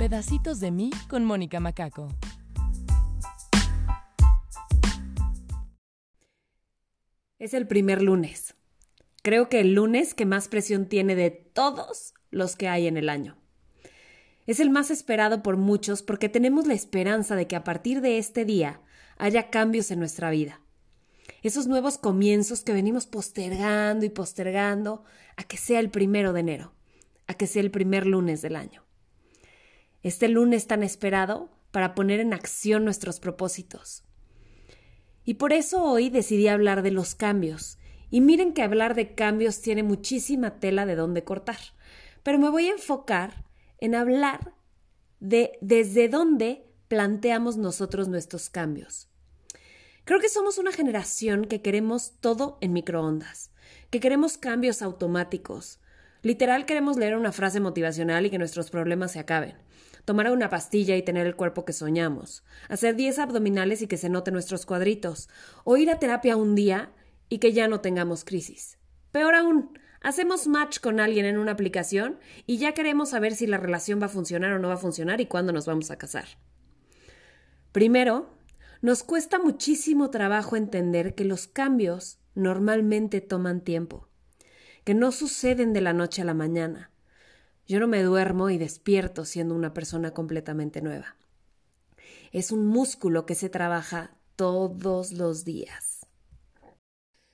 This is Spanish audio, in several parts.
Pedacitos de mí con Mónica Macaco. Es el primer lunes. Creo que el lunes que más presión tiene de todos los que hay en el año. Es el más esperado por muchos porque tenemos la esperanza de que a partir de este día haya cambios en nuestra vida. Esos nuevos comienzos que venimos postergando y postergando a que sea el primero de enero, a que sea el primer lunes del año. Este lunes tan esperado para poner en acción nuestros propósitos. Y por eso hoy decidí hablar de los cambios. Y miren que hablar de cambios tiene muchísima tela de dónde cortar. Pero me voy a enfocar en hablar de desde dónde planteamos nosotros nuestros cambios. Creo que somos una generación que queremos todo en microondas, que queremos cambios automáticos. Literal queremos leer una frase motivacional y que nuestros problemas se acaben. Tomar una pastilla y tener el cuerpo que soñamos. Hacer 10 abdominales y que se noten nuestros cuadritos. O ir a terapia un día y que ya no tengamos crisis. Peor aún, hacemos match con alguien en una aplicación y ya queremos saber si la relación va a funcionar o no va a funcionar y cuándo nos vamos a casar. Primero, nos cuesta muchísimo trabajo entender que los cambios normalmente toman tiempo, que no suceden de la noche a la mañana. Yo no me duermo y despierto siendo una persona completamente nueva. Es un músculo que se trabaja todos los días.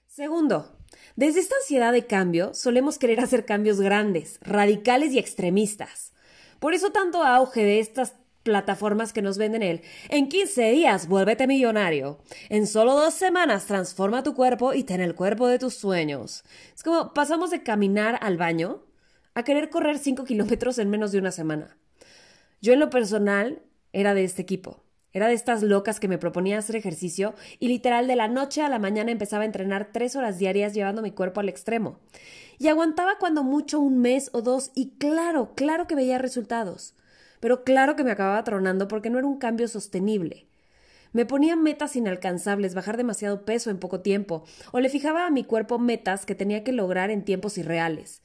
Segundo, desde esta ansiedad de cambio solemos querer hacer cambios grandes, radicales y extremistas. Por eso tanto auge de estas plataformas que nos venden él. En 15 días, vuélvete millonario. En solo dos semanas, transforma tu cuerpo y ten el cuerpo de tus sueños. Es como pasamos de caminar al baño a querer correr 5 kilómetros en menos de una semana. Yo en lo personal era de este equipo. Era de estas locas que me proponía hacer ejercicio y literal de la noche a la mañana empezaba a entrenar tres horas diarias llevando mi cuerpo al extremo. Y aguantaba cuando mucho un mes o dos y claro, claro que veía resultados pero claro que me acababa tronando porque no era un cambio sostenible. Me ponía metas inalcanzables, bajar demasiado peso en poco tiempo, o le fijaba a mi cuerpo metas que tenía que lograr en tiempos irreales.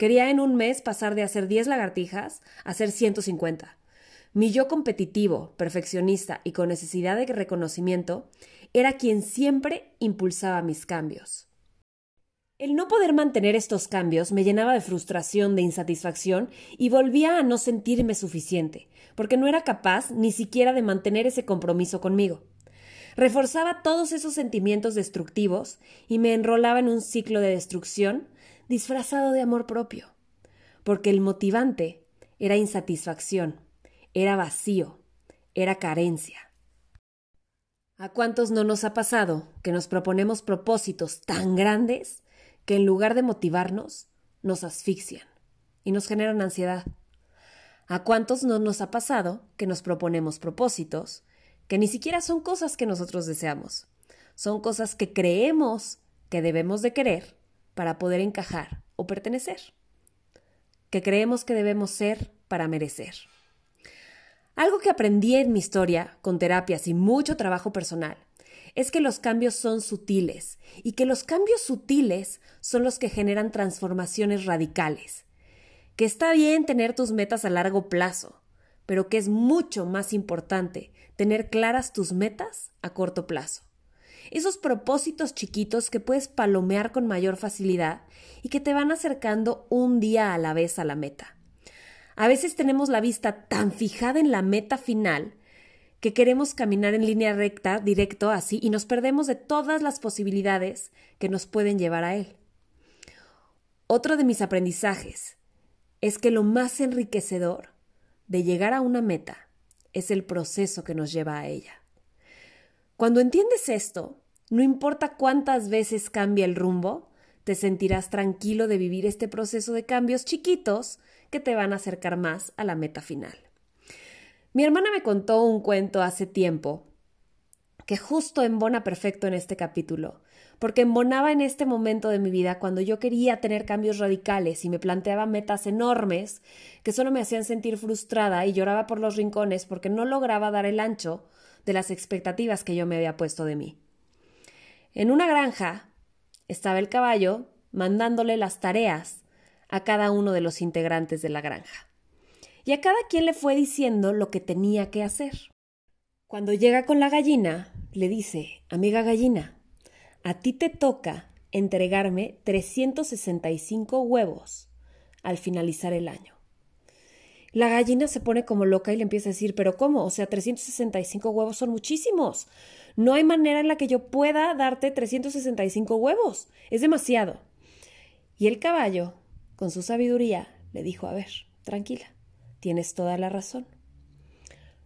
Quería en un mes pasar de hacer 10 lagartijas a hacer 150. Mi yo competitivo, perfeccionista y con necesidad de reconocimiento era quien siempre impulsaba mis cambios. El no poder mantener estos cambios me llenaba de frustración, de insatisfacción y volvía a no sentirme suficiente, porque no era capaz ni siquiera de mantener ese compromiso conmigo. Reforzaba todos esos sentimientos destructivos y me enrolaba en un ciclo de destrucción disfrazado de amor propio, porque el motivante era insatisfacción, era vacío, era carencia. ¿A cuántos no nos ha pasado que nos proponemos propósitos tan grandes que en lugar de motivarnos, nos asfixian y nos generan ansiedad. ¿A cuántos no nos ha pasado que nos proponemos propósitos que ni siquiera son cosas que nosotros deseamos? Son cosas que creemos que debemos de querer para poder encajar o pertenecer. Que creemos que debemos ser para merecer. Algo que aprendí en mi historia, con terapias y mucho trabajo personal, es que los cambios son sutiles y que los cambios sutiles son los que generan transformaciones radicales. Que está bien tener tus metas a largo plazo, pero que es mucho más importante tener claras tus metas a corto plazo. Esos propósitos chiquitos que puedes palomear con mayor facilidad y que te van acercando un día a la vez a la meta. A veces tenemos la vista tan fijada en la meta final que queremos caminar en línea recta, directo, así, y nos perdemos de todas las posibilidades que nos pueden llevar a él. Otro de mis aprendizajes es que lo más enriquecedor de llegar a una meta es el proceso que nos lleva a ella. Cuando entiendes esto, no importa cuántas veces cambie el rumbo, te sentirás tranquilo de vivir este proceso de cambios chiquitos que te van a acercar más a la meta final. Mi hermana me contó un cuento hace tiempo que justo embona perfecto en este capítulo, porque embonaba en este momento de mi vida cuando yo quería tener cambios radicales y me planteaba metas enormes que solo me hacían sentir frustrada y lloraba por los rincones porque no lograba dar el ancho de las expectativas que yo me había puesto de mí. En una granja estaba el caballo mandándole las tareas a cada uno de los integrantes de la granja. y a cada quien le fue diciendo lo que tenía que hacer. Cuando llega con la gallina, le dice, amiga gallina, a ti te toca entregarme 365 huevos al finalizar el año. La gallina se pone como loca y le empieza a decir, pero ¿cómo? O sea, 365 huevos son muchísimos. No hay manera en la que yo pueda darte 365 huevos. Es demasiado. Y el caballo, con su sabiduría, le dijo, a ver, tranquila, tienes toda la razón.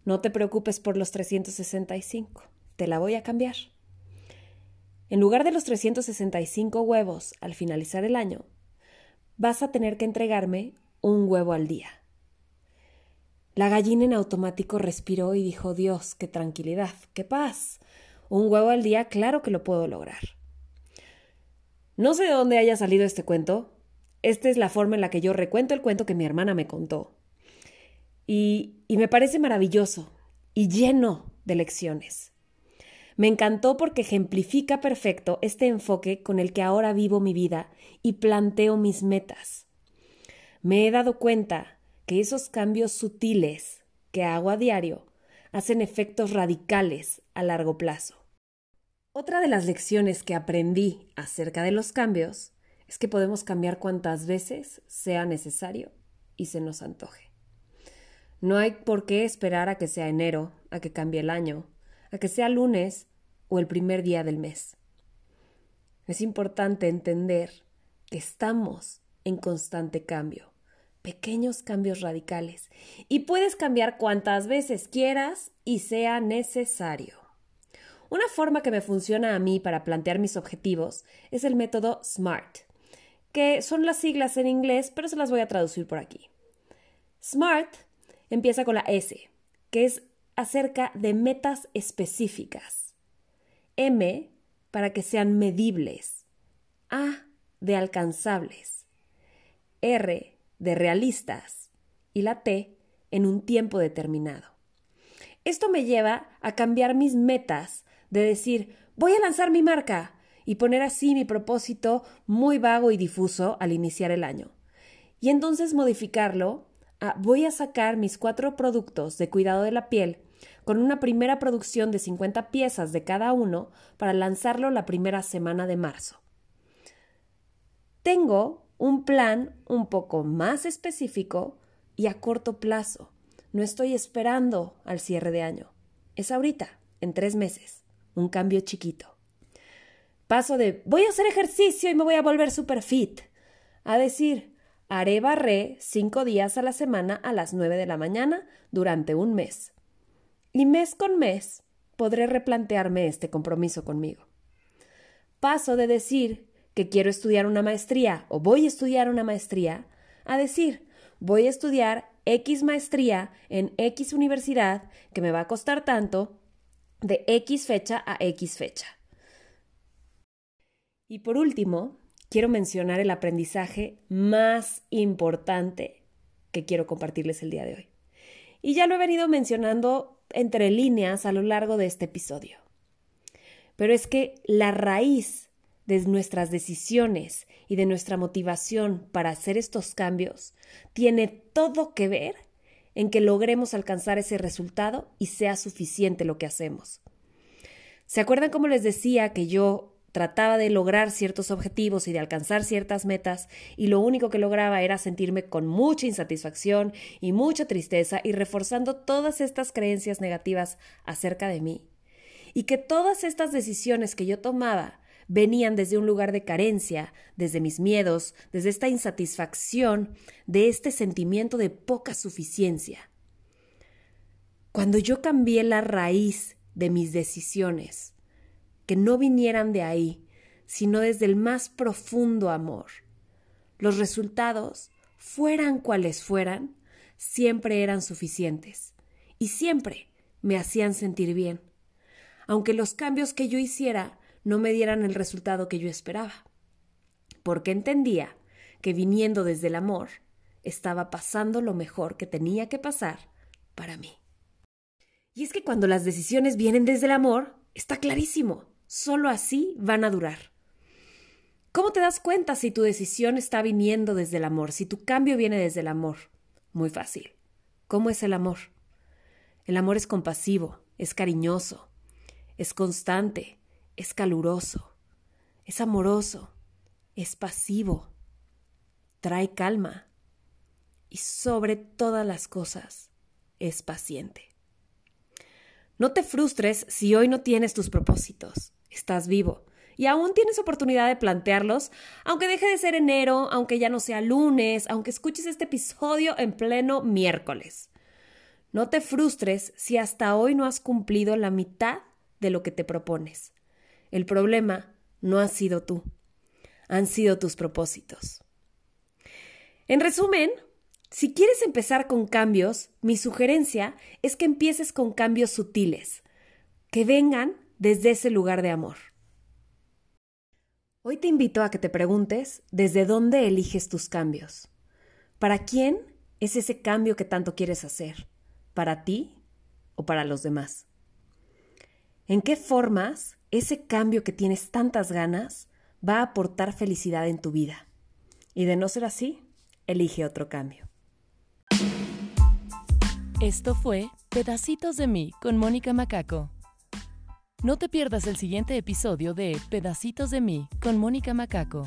No te preocupes por los 365, te la voy a cambiar. En lugar de los 365 huevos al finalizar el año, vas a tener que entregarme un huevo al día. La gallina en automático respiró y dijo Dios, qué tranquilidad, qué paz. Un huevo al día, claro que lo puedo lograr. No sé de dónde haya salido este cuento. Esta es la forma en la que yo recuento el cuento que mi hermana me contó. Y, y me parece maravilloso y lleno de lecciones. Me encantó porque ejemplifica perfecto este enfoque con el que ahora vivo mi vida y planteo mis metas. Me he dado cuenta que esos cambios sutiles que hago a diario hacen efectos radicales a largo plazo. Otra de las lecciones que aprendí acerca de los cambios es que podemos cambiar cuantas veces sea necesario y se nos antoje. No hay por qué esperar a que sea enero, a que cambie el año, a que sea lunes o el primer día del mes. Es importante entender que estamos en constante cambio, pequeños cambios radicales, y puedes cambiar cuantas veces quieras y sea necesario. Una forma que me funciona a mí para plantear mis objetivos es el método SMART, que son las siglas en inglés, pero se las voy a traducir por aquí. SMART empieza con la S, que es acerca de metas específicas. M para que sean medibles. A de alcanzables. R de realistas. Y la T en un tiempo determinado. Esto me lleva a cambiar mis metas de decir, voy a lanzar mi marca y poner así mi propósito muy vago y difuso al iniciar el año. Y entonces modificarlo voy a sacar mis cuatro productos de cuidado de la piel con una primera producción de 50 piezas de cada uno para lanzarlo la primera semana de marzo. Tengo un plan un poco más específico y a corto plazo. No estoy esperando al cierre de año. Es ahorita, en tres meses. Un cambio chiquito. Paso de voy a hacer ejercicio y me voy a volver super fit a decir Haré barré cinco días a la semana a las nueve de la mañana durante un mes. Y mes con mes podré replantearme este compromiso conmigo. Paso de decir que quiero estudiar una maestría o voy a estudiar una maestría a decir voy a estudiar X maestría en X universidad que me va a costar tanto de X fecha a X fecha. Y por último, quiero mencionar el aprendizaje más importante que quiero compartirles el día de hoy. Y ya lo he venido mencionando entre líneas a lo largo de este episodio. Pero es que la raíz de nuestras decisiones y de nuestra motivación para hacer estos cambios tiene todo que ver en que logremos alcanzar ese resultado y sea suficiente lo que hacemos. ¿Se acuerdan cómo les decía que yo trataba de lograr ciertos objetivos y de alcanzar ciertas metas y lo único que lograba era sentirme con mucha insatisfacción y mucha tristeza y reforzando todas estas creencias negativas acerca de mí. Y que todas estas decisiones que yo tomaba venían desde un lugar de carencia, desde mis miedos, desde esta insatisfacción, de este sentimiento de poca suficiencia. Cuando yo cambié la raíz de mis decisiones, que no vinieran de ahí, sino desde el más profundo amor. Los resultados, fueran cuales fueran, siempre eran suficientes y siempre me hacían sentir bien, aunque los cambios que yo hiciera no me dieran el resultado que yo esperaba, porque entendía que viniendo desde el amor, estaba pasando lo mejor que tenía que pasar para mí. Y es que cuando las decisiones vienen desde el amor, está clarísimo, Solo así van a durar. ¿Cómo te das cuenta si tu decisión está viniendo desde el amor, si tu cambio viene desde el amor? Muy fácil. ¿Cómo es el amor? El amor es compasivo, es cariñoso, es constante, es caluroso, es amoroso, es pasivo, trae calma y sobre todas las cosas es paciente. No te frustres si hoy no tienes tus propósitos. Estás vivo y aún tienes oportunidad de plantearlos, aunque deje de ser enero, aunque ya no sea lunes, aunque escuches este episodio en pleno miércoles. No te frustres si hasta hoy no has cumplido la mitad de lo que te propones. El problema no ha sido tú, han sido tus propósitos. En resumen, si quieres empezar con cambios, mi sugerencia es que empieces con cambios sutiles, que vengan desde ese lugar de amor. Hoy te invito a que te preguntes desde dónde eliges tus cambios. ¿Para quién es ese cambio que tanto quieres hacer? para ti o para los demás? ¿En qué formas ese cambio que tienes tantas ganas va a aportar felicidad en tu vida? Y de no ser así, elige otro cambio. Esto fue Pedacitos de mí con Mónica Macaco. No te pierdas el siguiente episodio de Pedacitos de mí con Mónica Macaco.